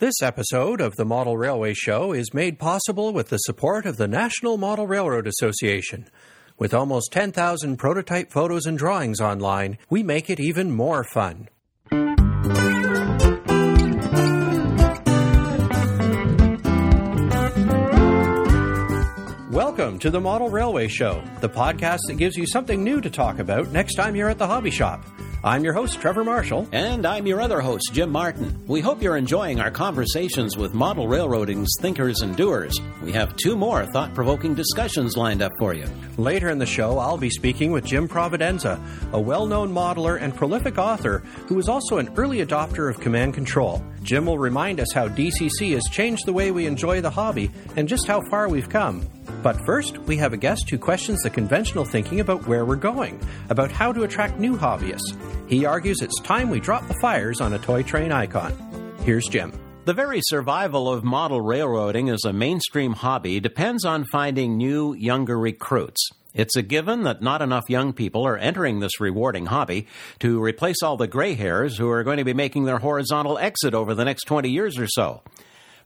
This episode of the Model Railway Show is made possible with the support of the National Model Railroad Association. With almost 10,000 prototype photos and drawings online, we make it even more fun. Welcome to the Model Railway Show, the podcast that gives you something new to talk about next time you're at the hobby shop. I'm your host, Trevor Marshall. And I'm your other host, Jim Martin. We hope you're enjoying our conversations with model railroading's thinkers and doers. We have two more thought provoking discussions lined up for you. Later in the show, I'll be speaking with Jim Providenza, a well known modeler and prolific author who is also an early adopter of command control. Jim will remind us how DCC has changed the way we enjoy the hobby and just how far we've come. But first, we have a guest who questions the conventional thinking about where we're going, about how to attract new hobbyists. He argues it's time we drop the fires on a toy train icon. Here's Jim. The very survival of model railroading as a mainstream hobby depends on finding new, younger recruits. It's a given that not enough young people are entering this rewarding hobby to replace all the gray hairs who are going to be making their horizontal exit over the next 20 years or so.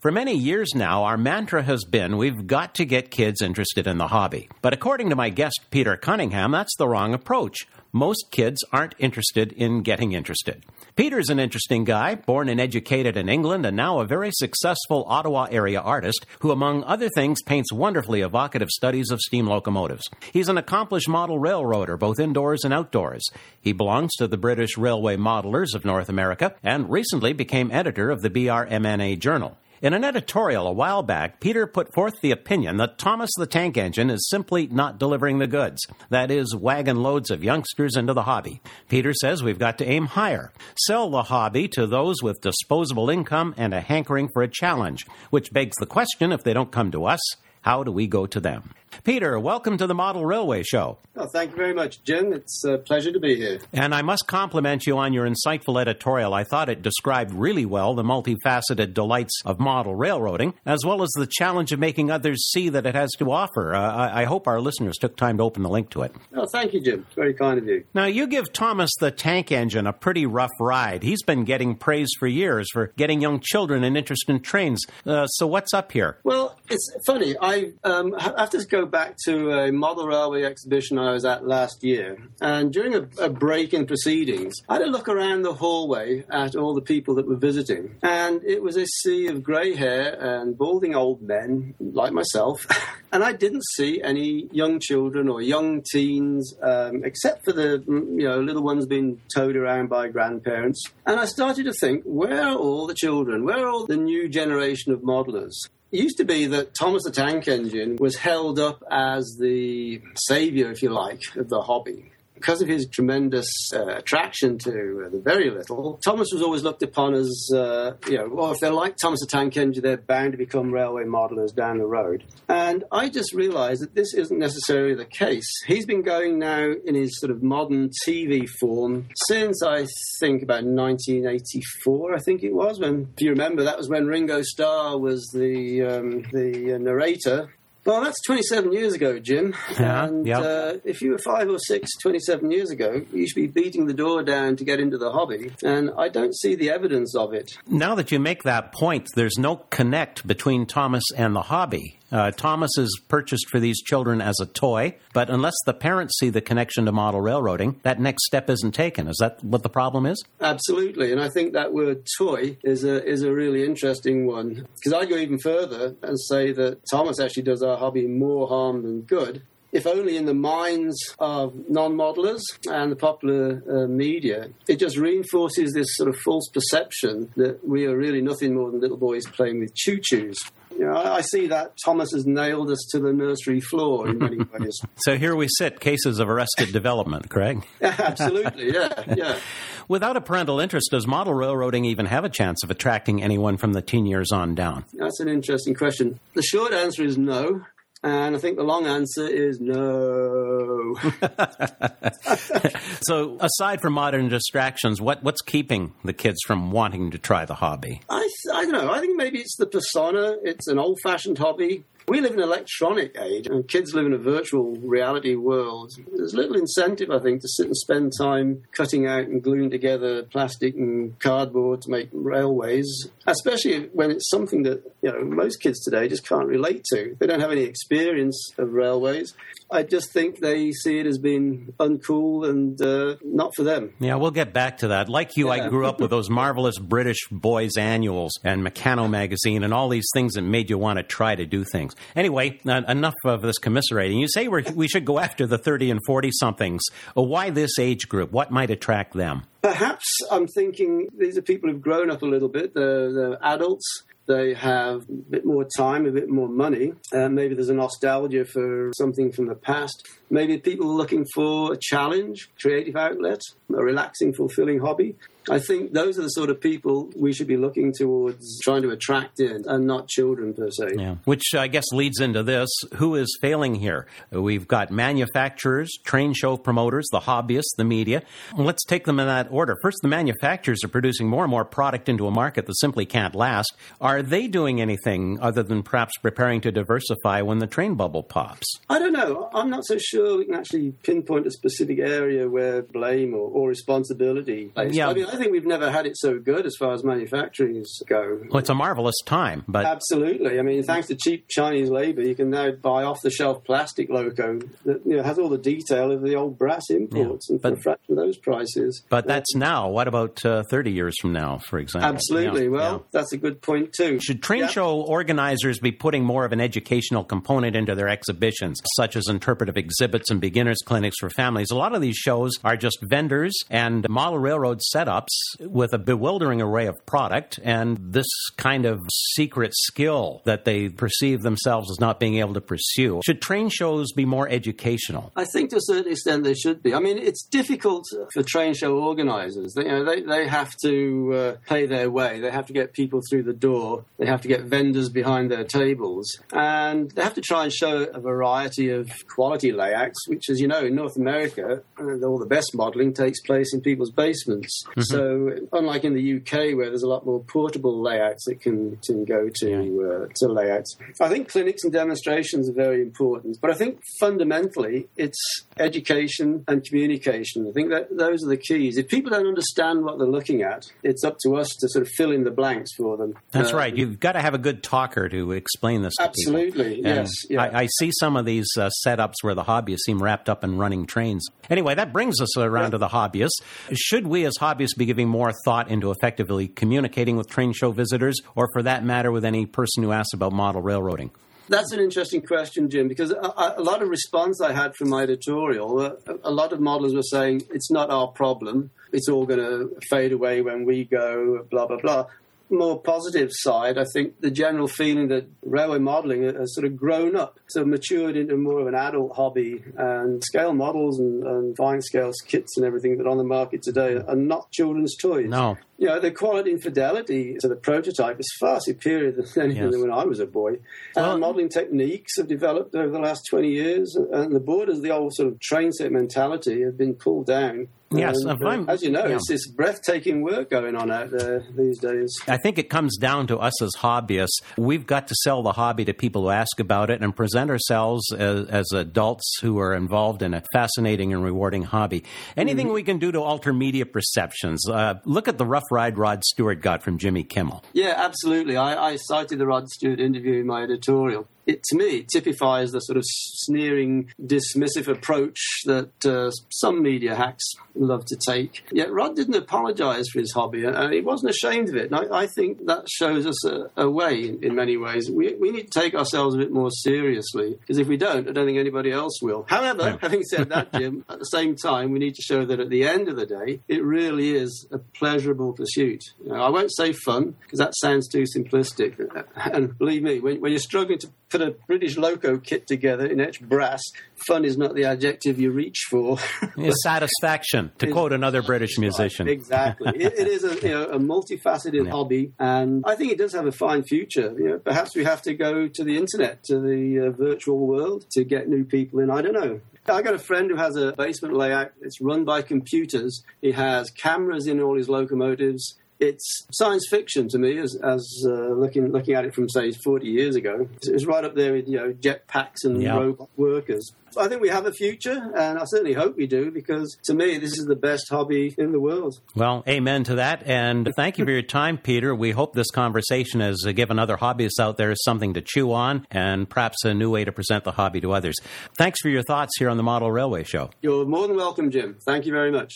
For many years now, our mantra has been we've got to get kids interested in the hobby. But according to my guest, Peter Cunningham, that's the wrong approach. Most kids aren't interested in getting interested. Peter's an interesting guy, born and educated in England, and now a very successful Ottawa area artist who, among other things, paints wonderfully evocative studies of steam locomotives. He's an accomplished model railroader, both indoors and outdoors. He belongs to the British Railway Modelers of North America and recently became editor of the BRMNA Journal. In an editorial a while back, Peter put forth the opinion that Thomas the Tank Engine is simply not delivering the goods. That is, wagon loads of youngsters into the hobby. Peter says we've got to aim higher. Sell the hobby to those with disposable income and a hankering for a challenge, which begs the question if they don't come to us, how do we go to them? Peter, welcome to the Model Railway Show. Oh, thank you very much, Jim. It's a pleasure to be here. And I must compliment you on your insightful editorial. I thought it described really well the multifaceted delights of model railroading, as well as the challenge of making others see that it has to offer. Uh, I, I hope our listeners took time to open the link to it. Oh, thank you, Jim. It's very kind of you. Now, you give Thomas the Tank Engine a pretty rough ride. He's been getting praise for years for getting young children an interest in trains. Uh, so, what's up here? Well, it's funny. I um, have to go back to a model railway exhibition I was at last year, and during a, a, break in proceedings, I had a look around the hallway at all the people that were visiting, and it was a sea of grey hair and balding old men like myself, and I didn't see any young children or young teens, um, except for the you know little ones being towed around by grandparents. And I started to think, where are all the children? Where are all the new generation of modelers? It used to be that Thomas the Tank Engine was held up as the savior, if you like, of the hobby because of his tremendous uh, attraction to uh, the very little, Thomas was always looked upon as, uh, you know, well, if they're like Thomas the Tank Engine, they're bound to become railway modelers down the road. And I just realized that this isn't necessarily the case. He's been going now in his sort of modern TV form since I think about 1984, I think it was, when, if you remember, that was when Ringo Starr was the, um, the uh, narrator well, that's 27 years ago, Jim. Yeah, and yep. uh, if you were five or six 27 years ago, you should be beating the door down to get into the hobby. And I don't see the evidence of it. Now that you make that point, there's no connect between Thomas and the hobby. Uh, Thomas is purchased for these children as a toy, but unless the parents see the connection to model railroading, that next step isn't taken. Is that what the problem is? Absolutely, and I think that word "toy" is a is a really interesting one because I go even further and say that Thomas actually does our hobby more harm than good if only in the minds of non modelers and the popular uh, media, it just reinforces this sort of false perception that we are really nothing more than little boys playing with choo choos. You know, I, I see that Thomas has nailed us to the nursery floor in many ways. so here we sit, cases of arrested development, Craig. Absolutely, yeah, yeah. Without a parental interest, does model railroading even have a chance of attracting anyone from the teen years on down? That's an interesting question. The short answer is no. And I think the long answer is no. so, aside from modern distractions, what, what's keeping the kids from wanting to try the hobby? I, I don't know. I think maybe it's the persona. It's an old fashioned hobby. We live in an electronic age, and kids live in a virtual reality world. There's little incentive, I think, to sit and spend time cutting out and gluing together plastic and cardboard to make railways, especially when it's something that you know most kids today just can't relate to. They don't have any experience of railways. I just think they see it as being uncool and uh, not for them. Yeah, we'll get back to that. Like you, yeah. I grew up with those marvelous British boys annuals and Meccano magazine and all these things that made you want to try to do things. Anyway, enough of this commiserating. You say we should go after the 30 and 40 somethings. Why this age group? What might attract them? Perhaps I'm thinking these are people who've grown up a little bit. They're, they're adults they have a bit more time, a bit more money. Uh, maybe there's a nostalgia for something from the past. Maybe people are looking for a challenge, creative outlet, a relaxing, fulfilling hobby. I think those are the sort of people we should be looking towards trying to attract in and not children per se. Yeah. Which I guess leads into this who is failing here? We've got manufacturers, train show promoters, the hobbyists, the media. Let's take them in that order. First, the manufacturers are producing more and more product into a market that simply can't last. Are they doing anything other than perhaps preparing to diversify when the train bubble pops? I don't know. I'm not so sure we can actually pinpoint a specific area where blame or, or responsibility. Yeah. I mean, I think we've never had it so good as far as manufacturing go. Well, it's a marvelous time, but absolutely. I mean, thanks to cheap Chinese labour, you can now buy off-the-shelf plastic loco that you know, has all the detail of the old brass imports, yeah, and for a fraction of those prices. But that's now. What about uh, thirty years from now, for example? Absolutely. Yeah, well, yeah. that's a good point too. Should train show organizers be putting more of an educational component into their exhibitions, such as interpretive exhibits and beginners clinics for families? A lot of these shows are just vendors and model railroad setups with a bewildering array of product and this kind of secret skill that they perceive themselves as not being able to pursue. Should train shows be more educational? I think to a certain extent they should be. I mean, it's difficult for train show organizers. They, you know, they, they have to uh, pay their way. They have to get people through the door. They have to get vendors behind their tables. And they have to try and show a variety of quality layouts, which, as you know, in North America, uh, all the best modeling takes place in people's basements. Mm-hmm. So, unlike in the UK, where there's a lot more portable layouts that can, can go to uh, to layouts, I think clinics and demonstrations are very important. But I think fundamentally, it's education and communication. I think that those are the keys. If people don't understand what they're looking at, it's up to us to sort of fill in the blanks for them. That's uh, right. You've got to have a good talker to explain this. To absolutely, yes. Yeah. I, I, see some of these uh, setups where the hobbyists seem wrapped up in running trains. Anyway, that brings us around yeah. to the hobbyists. Should we as hobbyists be be giving more thought into effectively communicating with train show visitors, or for that matter, with any person who asks about model railroading? That's an interesting question, Jim, because a, a, lot of response I had from my editorial, a, a lot of modelers were saying it's not our problem. It's all going to fade away when we go, blah, blah, blah more positive side, I think the general feeling that railway modelling has sort of grown up, sort of matured into more of an adult hobby, and scale models and, and fine scale kits and everything that are on the market today are not children's toys. No. You know, the quality and fidelity to the prototype is far superior than anything yes. when I was a boy. Well, and modelling techniques have developed over the last 20 years, and the borders, the old sort of train set mentality, have been pulled down Yes, and, uh, as you know, yeah. it's this breathtaking work going on out there these days. I think it comes down to us as hobbyists. We've got to sell the hobby to people who ask about it and present ourselves as, as adults who are involved in a fascinating and rewarding hobby. Anything mm-hmm. we can do to alter media perceptions? Uh, look at the rough ride Rod Stewart got from Jimmy Kimmel. Yeah, absolutely. I, I cited the Rod Stewart interview in my editorial it to me typifies the sort of sneering, dismissive approach that uh, some media hacks love to take. Yet Rod didn't apologise for his hobby, and he wasn't ashamed of it. And I, I think that shows us a, a way in, in, many ways. We, we need to take ourselves a bit more seriously, because if we don't, I don't think anybody else will. However, having said that, Jim, at the same time, we need to show that at the end of the day, it really is a pleasurable pursuit. You know, I won't say fun, because that sounds too simplistic. And believe me, when, when you're struggling to put a British loco kit together in etched brass, fun is not the adjective you reach for. it's satisfaction, to quote another British musician. Exactly. it, it is a, you know, a multifaceted yeah. hobby, and I think it does have a fine future. You know, perhaps we have to go to the internet, to the uh, virtual world, to get new people in. I don't know. I got a friend who has a basement layout. It's run by computers. He has cameras in all his locomotives it's science fiction to me, as, as uh, looking looking at it from say 40 years ago. It's right up there with you know jetpacks and Yeah. robot workers. I think we have a future, and I certainly hope we do, because to me, this is the best hobby in the world. Well, amen to that. And thank you for your time, Peter. We hope this conversation has uh, given other hobbyists out there something to chew on and perhaps a new way to present the hobby to others. Thanks for your thoughts here on the Model Railway Show. You're more than welcome, Jim. Thank you very much.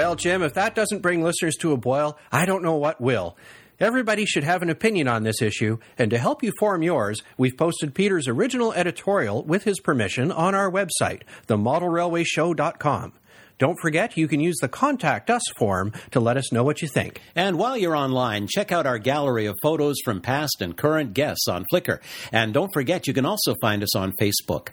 Well, Jim, if that doesn't bring listeners to a boil, I don't know what will. Everybody should have an opinion on this issue, and to help you form yours, we've posted Peter's original editorial with his permission on our website, themodelrailwayshow.com. Don't forget, you can use the Contact Us form to let us know what you think. And while you're online, check out our gallery of photos from past and current guests on Flickr. And don't forget, you can also find us on Facebook.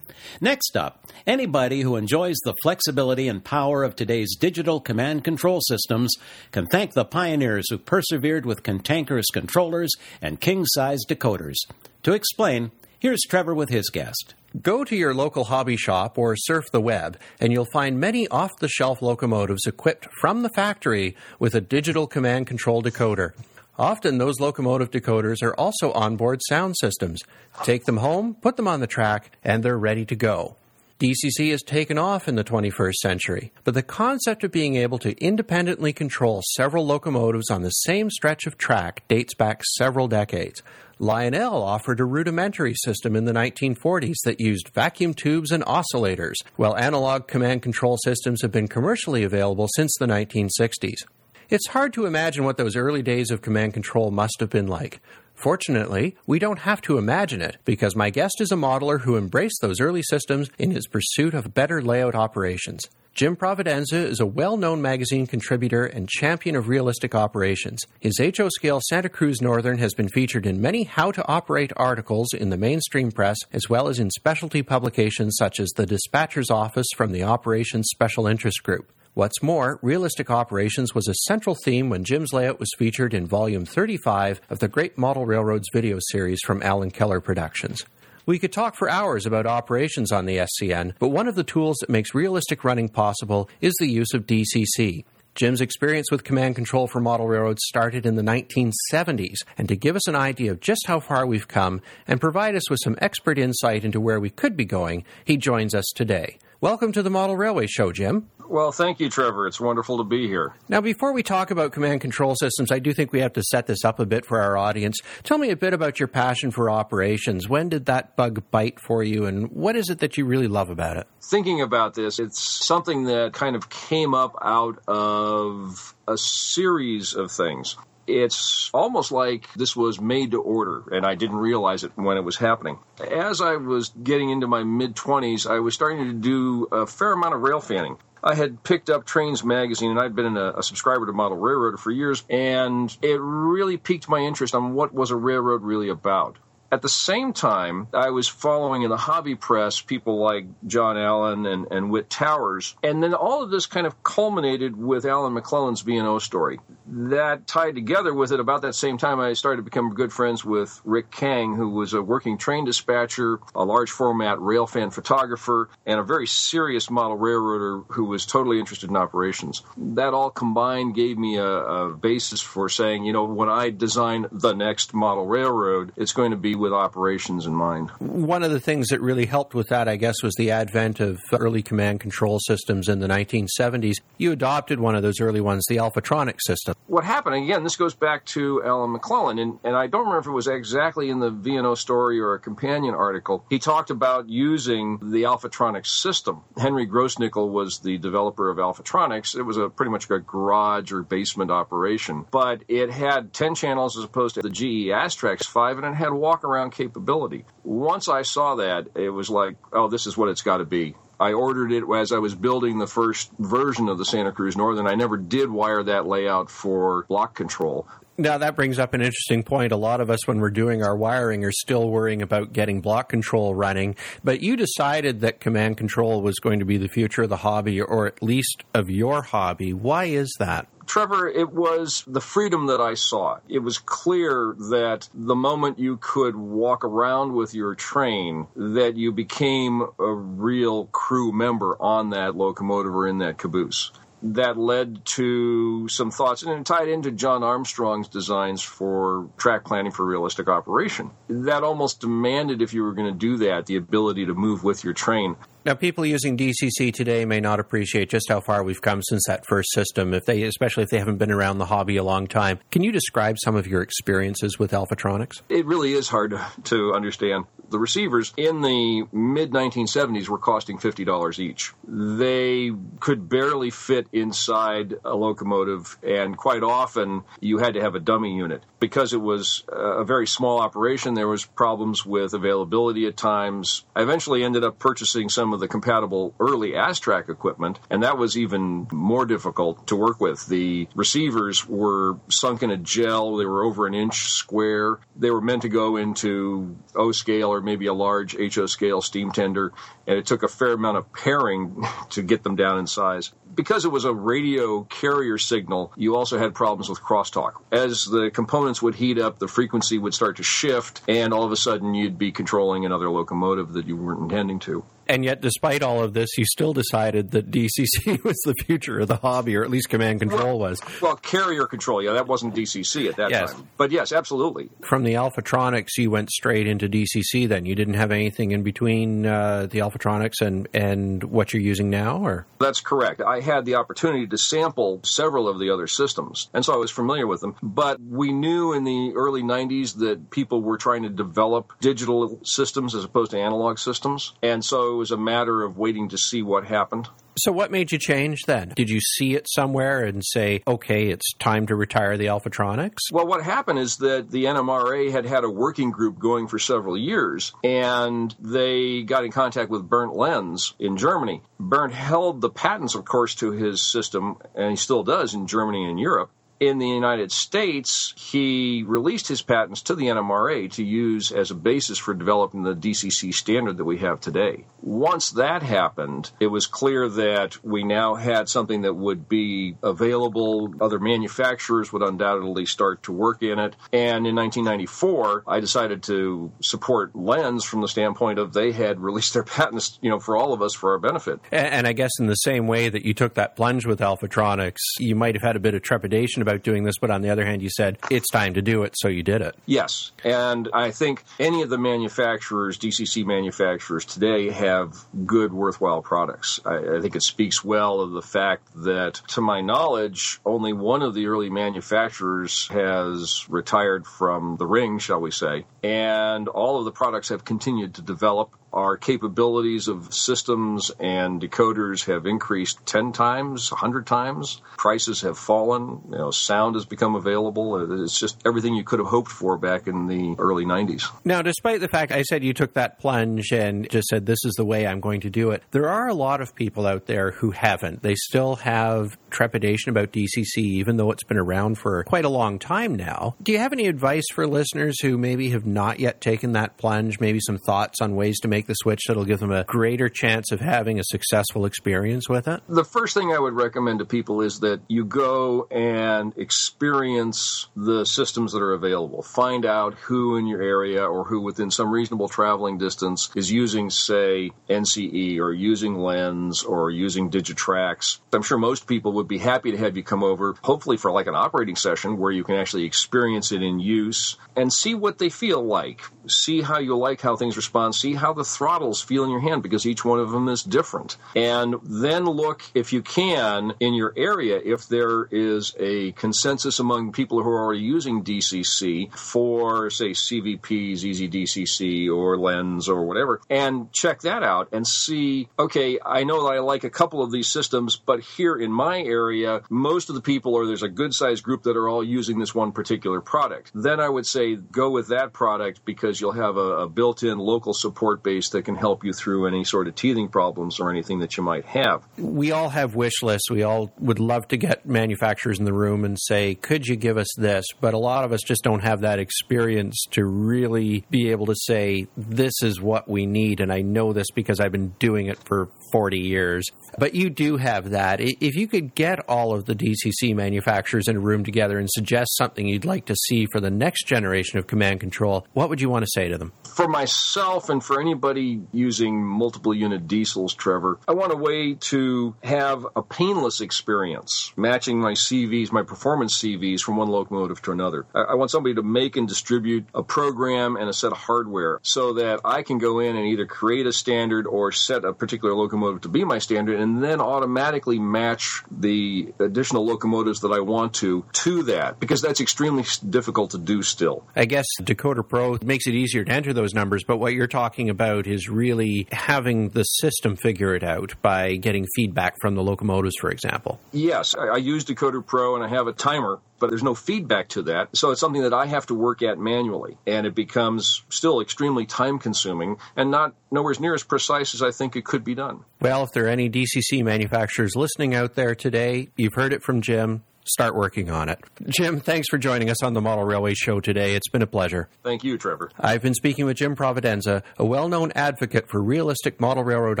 Next up, anybody who enjoys the flexibility and power of today's digital command control systems can thank the pioneers who persevered with cantankerous controllers and king size decoders. To explain, here's Trevor with his guest. Go to your local hobby shop or surf the web, and you'll find many off the shelf locomotives equipped from the factory with a digital command control decoder. Often, those locomotive decoders are also onboard sound systems. Take them home, put them on the track, and they're ready to go. DCC has taken off in the 21st century, but the concept of being able to independently control several locomotives on the same stretch of track dates back several decades. Lionel offered a rudimentary system in the 1940s that used vacuum tubes and oscillators, while analog command control systems have been commercially available since the 1960s. It's hard to imagine what those early days of command control must have been like. Fortunately, we don't have to imagine it because my guest is a modeler who embraced those early systems in his pursuit of better layout operations. Jim Providenza is a well known magazine contributor and champion of realistic operations. His HO scale Santa Cruz Northern has been featured in many how to operate articles in the mainstream press, as well as in specialty publications such as the Dispatcher's Office from the Operations Special Interest Group. What's more, realistic operations was a central theme when Jim's layout was featured in volume 35 of the Great Model Railroads video series from Allen Keller Productions. We could talk for hours about operations on the SCN, but one of the tools that makes realistic running possible is the use of DCC. Jim's experience with command control for model railroads started in the 1970s, and to give us an idea of just how far we've come and provide us with some expert insight into where we could be going, he joins us today. Welcome to the Model Railway Show, Jim. Well, thank you, Trevor. It's wonderful to be here. Now, before we talk about command control systems, I do think we have to set this up a bit for our audience. Tell me a bit about your passion for operations. When did that bug bite for you, and what is it that you really love about it? Thinking about this, it's something that kind of came up out of a series of things. It's almost like this was made to order, and I didn't realize it when it was happening. As I was getting into my mid 20s, I was starting to do a fair amount of rail fanning. I had picked up Trains magazine and I'd been a, a, subscriber to Model Railroader for years, and it really piqued my interest on what was a railroad really about. At the same time, I was following in the hobby press people like John Allen and, and Whit Towers. And then all of this kind of culminated with Allen McClelland's V&O story. That tied together with it about that same time, I started to become good friends with Rick Kang, who was a working train dispatcher, a large format railfan photographer, and a very serious model railroader who was totally interested in operations. That all combined gave me a, a basis for saying, you know, when I design the next model railroad, it's going to be with operations in mind. One of the things that really helped with that, I guess, was the advent of early command control systems in the 1970s. You adopted one of those early ones, the Alphatronic system. What happened, again, this goes back to Allen McClelland, and, and I don't remember if it was exactly in the V&O story or a companion article. He talked about using the Alphatronic system. Henry Grossnickel was the developer of Alphatronics. It was a pretty much a garage or basement operation, but it had 10 channels as opposed to the GE Astrax 5, and it had walk around capability. Once I saw that, it was like, oh, this is what it's got to be. I ordered it as I was building the first version of the Santa Cruz Northern. I never did wire that layout for block control. Now, that brings up an interesting point. A lot of us, when we're doing our wiring, are still worrying about getting block control running. But you decided that command control was going to be the future of the hobby, or at least of your hobby. Why is that? Trevor, it was the freedom that I saw. It was clear that the moment you could walk around with your train, that you became a real crew member on that locomotive or in that caboose that led to some thoughts and it tied into John Armstrong's designs for track planning for realistic operation. That almost demanded, if you were going to do that, the ability to move with your train. Now, people using DCC today may not appreciate just how far we've come since that first system, if they, especially if they haven't been around the hobby a long time. Can you describe some of your experiences with Alphatronics? It really is hard to, understand. The receivers in the mid 1970s were costing $50 each. They could barely fit inside a locomotive, and quite often you had to have a dummy unit. Because it was a very small operation, there was problems with availability at times. I eventually ended up purchasing some of the compatible early Astrac equipment, and that was even more difficult to work with. The receivers were sunk in a gel, they were over an inch square. They were meant to go into O scale or maybe a large HO scale steam tender, and it took a fair amount of paring to get them down in size because it was a radio carrier signal, you also had problems with crosstalk. As the components would heat up, the frequency would start to shift, and all of a sudden you'd be controlling another locomotive that you weren't intending to. And yet, despite all of this, you still decided that DCC was the future of the hobby, or at least command control well, was. Well, carrier control, yeah, that wasn't DCC at that yes. time. But yes, absolutely. From the Alphatronics, you went straight into DCC then. You didn't have anything in between uh, the Alphatronics and, and what you're using now, or? That's correct. I had the opportunity to sample several of the other systems, and so I was familiar with them. But we knew in the early 90s that people were trying to develop digital systems as opposed to analog systems, and so was a matter of waiting to see what happened. So, what made you change then? Did you see it somewhere and say, okay, it's time to retire the Alphatronics? Well, what happened is that the NMRA had had a working group going for several years, and they got in contact with Bernd Lenz in Germany. Bernd held the patents, of course, to his system, and he still does in Germany and Europe in the United States, he released his patents to the NMRA to use as a basis for developing the DCC standard that we have today. Once that happened, it was clear that we now had something that would be available. Other manufacturers would undoubtedly start to work in it. And in 1994, I decided to support Lenz from the standpoint of they had released their patents, you know, for all of us for our benefit. And I guess in the same way that you took that plunge with Alphatronics, you might have had a bit of trepidation about doing this, but on the other hand, you said it's time to do it, so you did it. Yes. And I think any of the manufacturers, DCC manufacturers today, have good, worthwhile products. I, I think it speaks well of the fact that, to my knowledge, only one of the early manufacturers has retired from the ring, shall we say, and all of the products have continued to develop our capabilities of systems and decoders have increased 10 times, 100 times. Prices have fallen. You know, sound has become available. It's just everything you could have hoped for back in the early 90s. Now, despite the fact I said you took that plunge and just said, this is the way I'm going to do it, there are a lot of people out there who haven't. They still have trepidation about DCC, even though it's been around for quite a long time now. Do you have any advice for listeners who maybe have not yet taken that plunge? Maybe some thoughts on ways to make the switch that'll give them a greater chance of having a successful experience with it? The first thing I would recommend to people is that you go and experience the systems that are available. Find out who in your area or who within some reasonable traveling distance is using, say, NCE or using Lenz or using Digitrax. I'm sure most people would be happy to have you come over, hopefully for like an operating session where you can actually experience it in use and see what they feel like. See how you like how things respond. See how the throttles feel in your hand because each one of them is different. And then look, if you can, in your area, if there is a consensus among people who are already using DCC for, say, CVP, EasyDCC, or Lenz, or whatever, and check that out and see, okay, I know that I like a couple of these systems, but here in my area, most of the people, or there's a good sized group that are all using this one particular product. Then I would say go with that product because you'll have a, a built in local support base that can help you through any sort of teething problems or anything that you might have. We all have wish lists. We all would love to get manufacturers in the room and say, could you give us this? But a lot of us just don't have that experience to really be able to say, this is what we need. And I know this because I've been doing it for 40 years. But you do have that. If you could get all of the DCC manufacturers in a room together and suggest something you'd like to see for the next generation of command control, what would you want to say to them? For myself and for anybody using multiple unit diesels, Trevor, I want a way to have a painless experience matching my CVs, my performance CVs from one locomotive to another. I want somebody to make and distribute a program and a set of hardware so that I can go in and either create a standard or set a particular locomotive to be my standard and then automatically match the additional locomotives that I want to to that because that's extremely difficult to do still. I guess Decoder Pro makes it easier to enter those numbers, but what you're talking about is really having the system figure it out by getting feedback from the locomotives, for example. Yes, I, I use Decoder Pro and I have a timer but there's no feedback to that. So it's something that I have to work at manually, and it becomes still extremely time consuming and not nowhere near as precise as I think it could be done. Well, if there are any DCC manufacturers listening out there today, you've heard it from Jim. Start working on it. Jim, thanks for joining us on the Model Railway Show today. It's been a pleasure. Thank you, Trevor. I've been speaking with Jim Providenza, a well known advocate for realistic model railroad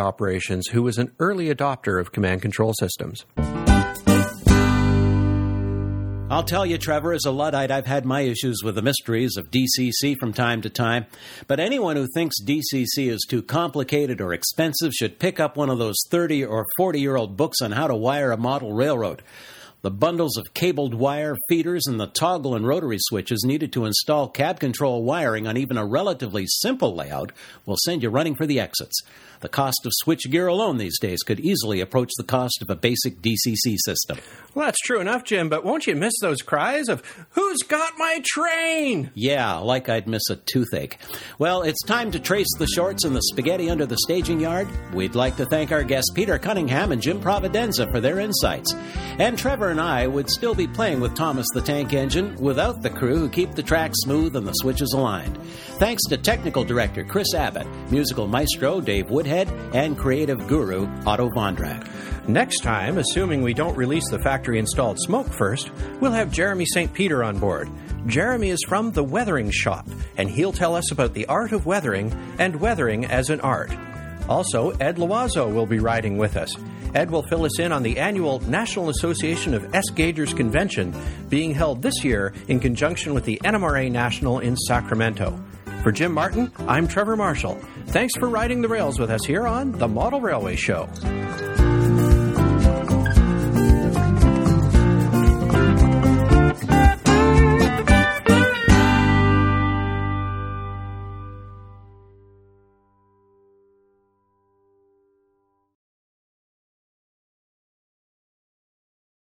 operations who was an early adopter of command control systems. I'll tell you, Trevor, as a Luddite, I've had my issues with the mysteries of DCC from time to time. But anyone who thinks DCC is too complicated or expensive should pick up one of those 30 or 40 year old books on how to wire a model railroad. The bundles of cabled wire, feeders, and the toggle and rotary switches needed to install cab control wiring on even a relatively simple layout will send you running for the exits. The cost of switchgear alone these days could easily approach the cost of a basic DCC system. Well, that's true enough, Jim, but won't you miss those cries of, Who's got my train? Yeah, like I'd miss a toothache. Well, it's time to trace the shorts and the spaghetti under the staging yard. We'd like to thank our guests Peter Cunningham and Jim Providenza for their insights. And Trevor and I would still be playing with Thomas the Tank Engine without the crew who keep the track smooth and the switches aligned. Thanks to technical director Chris Abbott, musical maestro Dave Woodhead, and creative guru Otto Vondrak. Next time, assuming we don't release the factory installed smoke first, we'll have Jeremy St. Peter on board. Jeremy is from the Weathering Shop, and he'll tell us about the art of weathering and weathering as an art. Also, Ed Loizeaux will be riding with us. Ed will fill us in on the annual National Association of S Gaugers Convention being held this year in conjunction with the NMRA National in Sacramento. For Jim Martin, I'm Trevor Marshall. Thanks for riding the rails with us here on the Model Railway Show.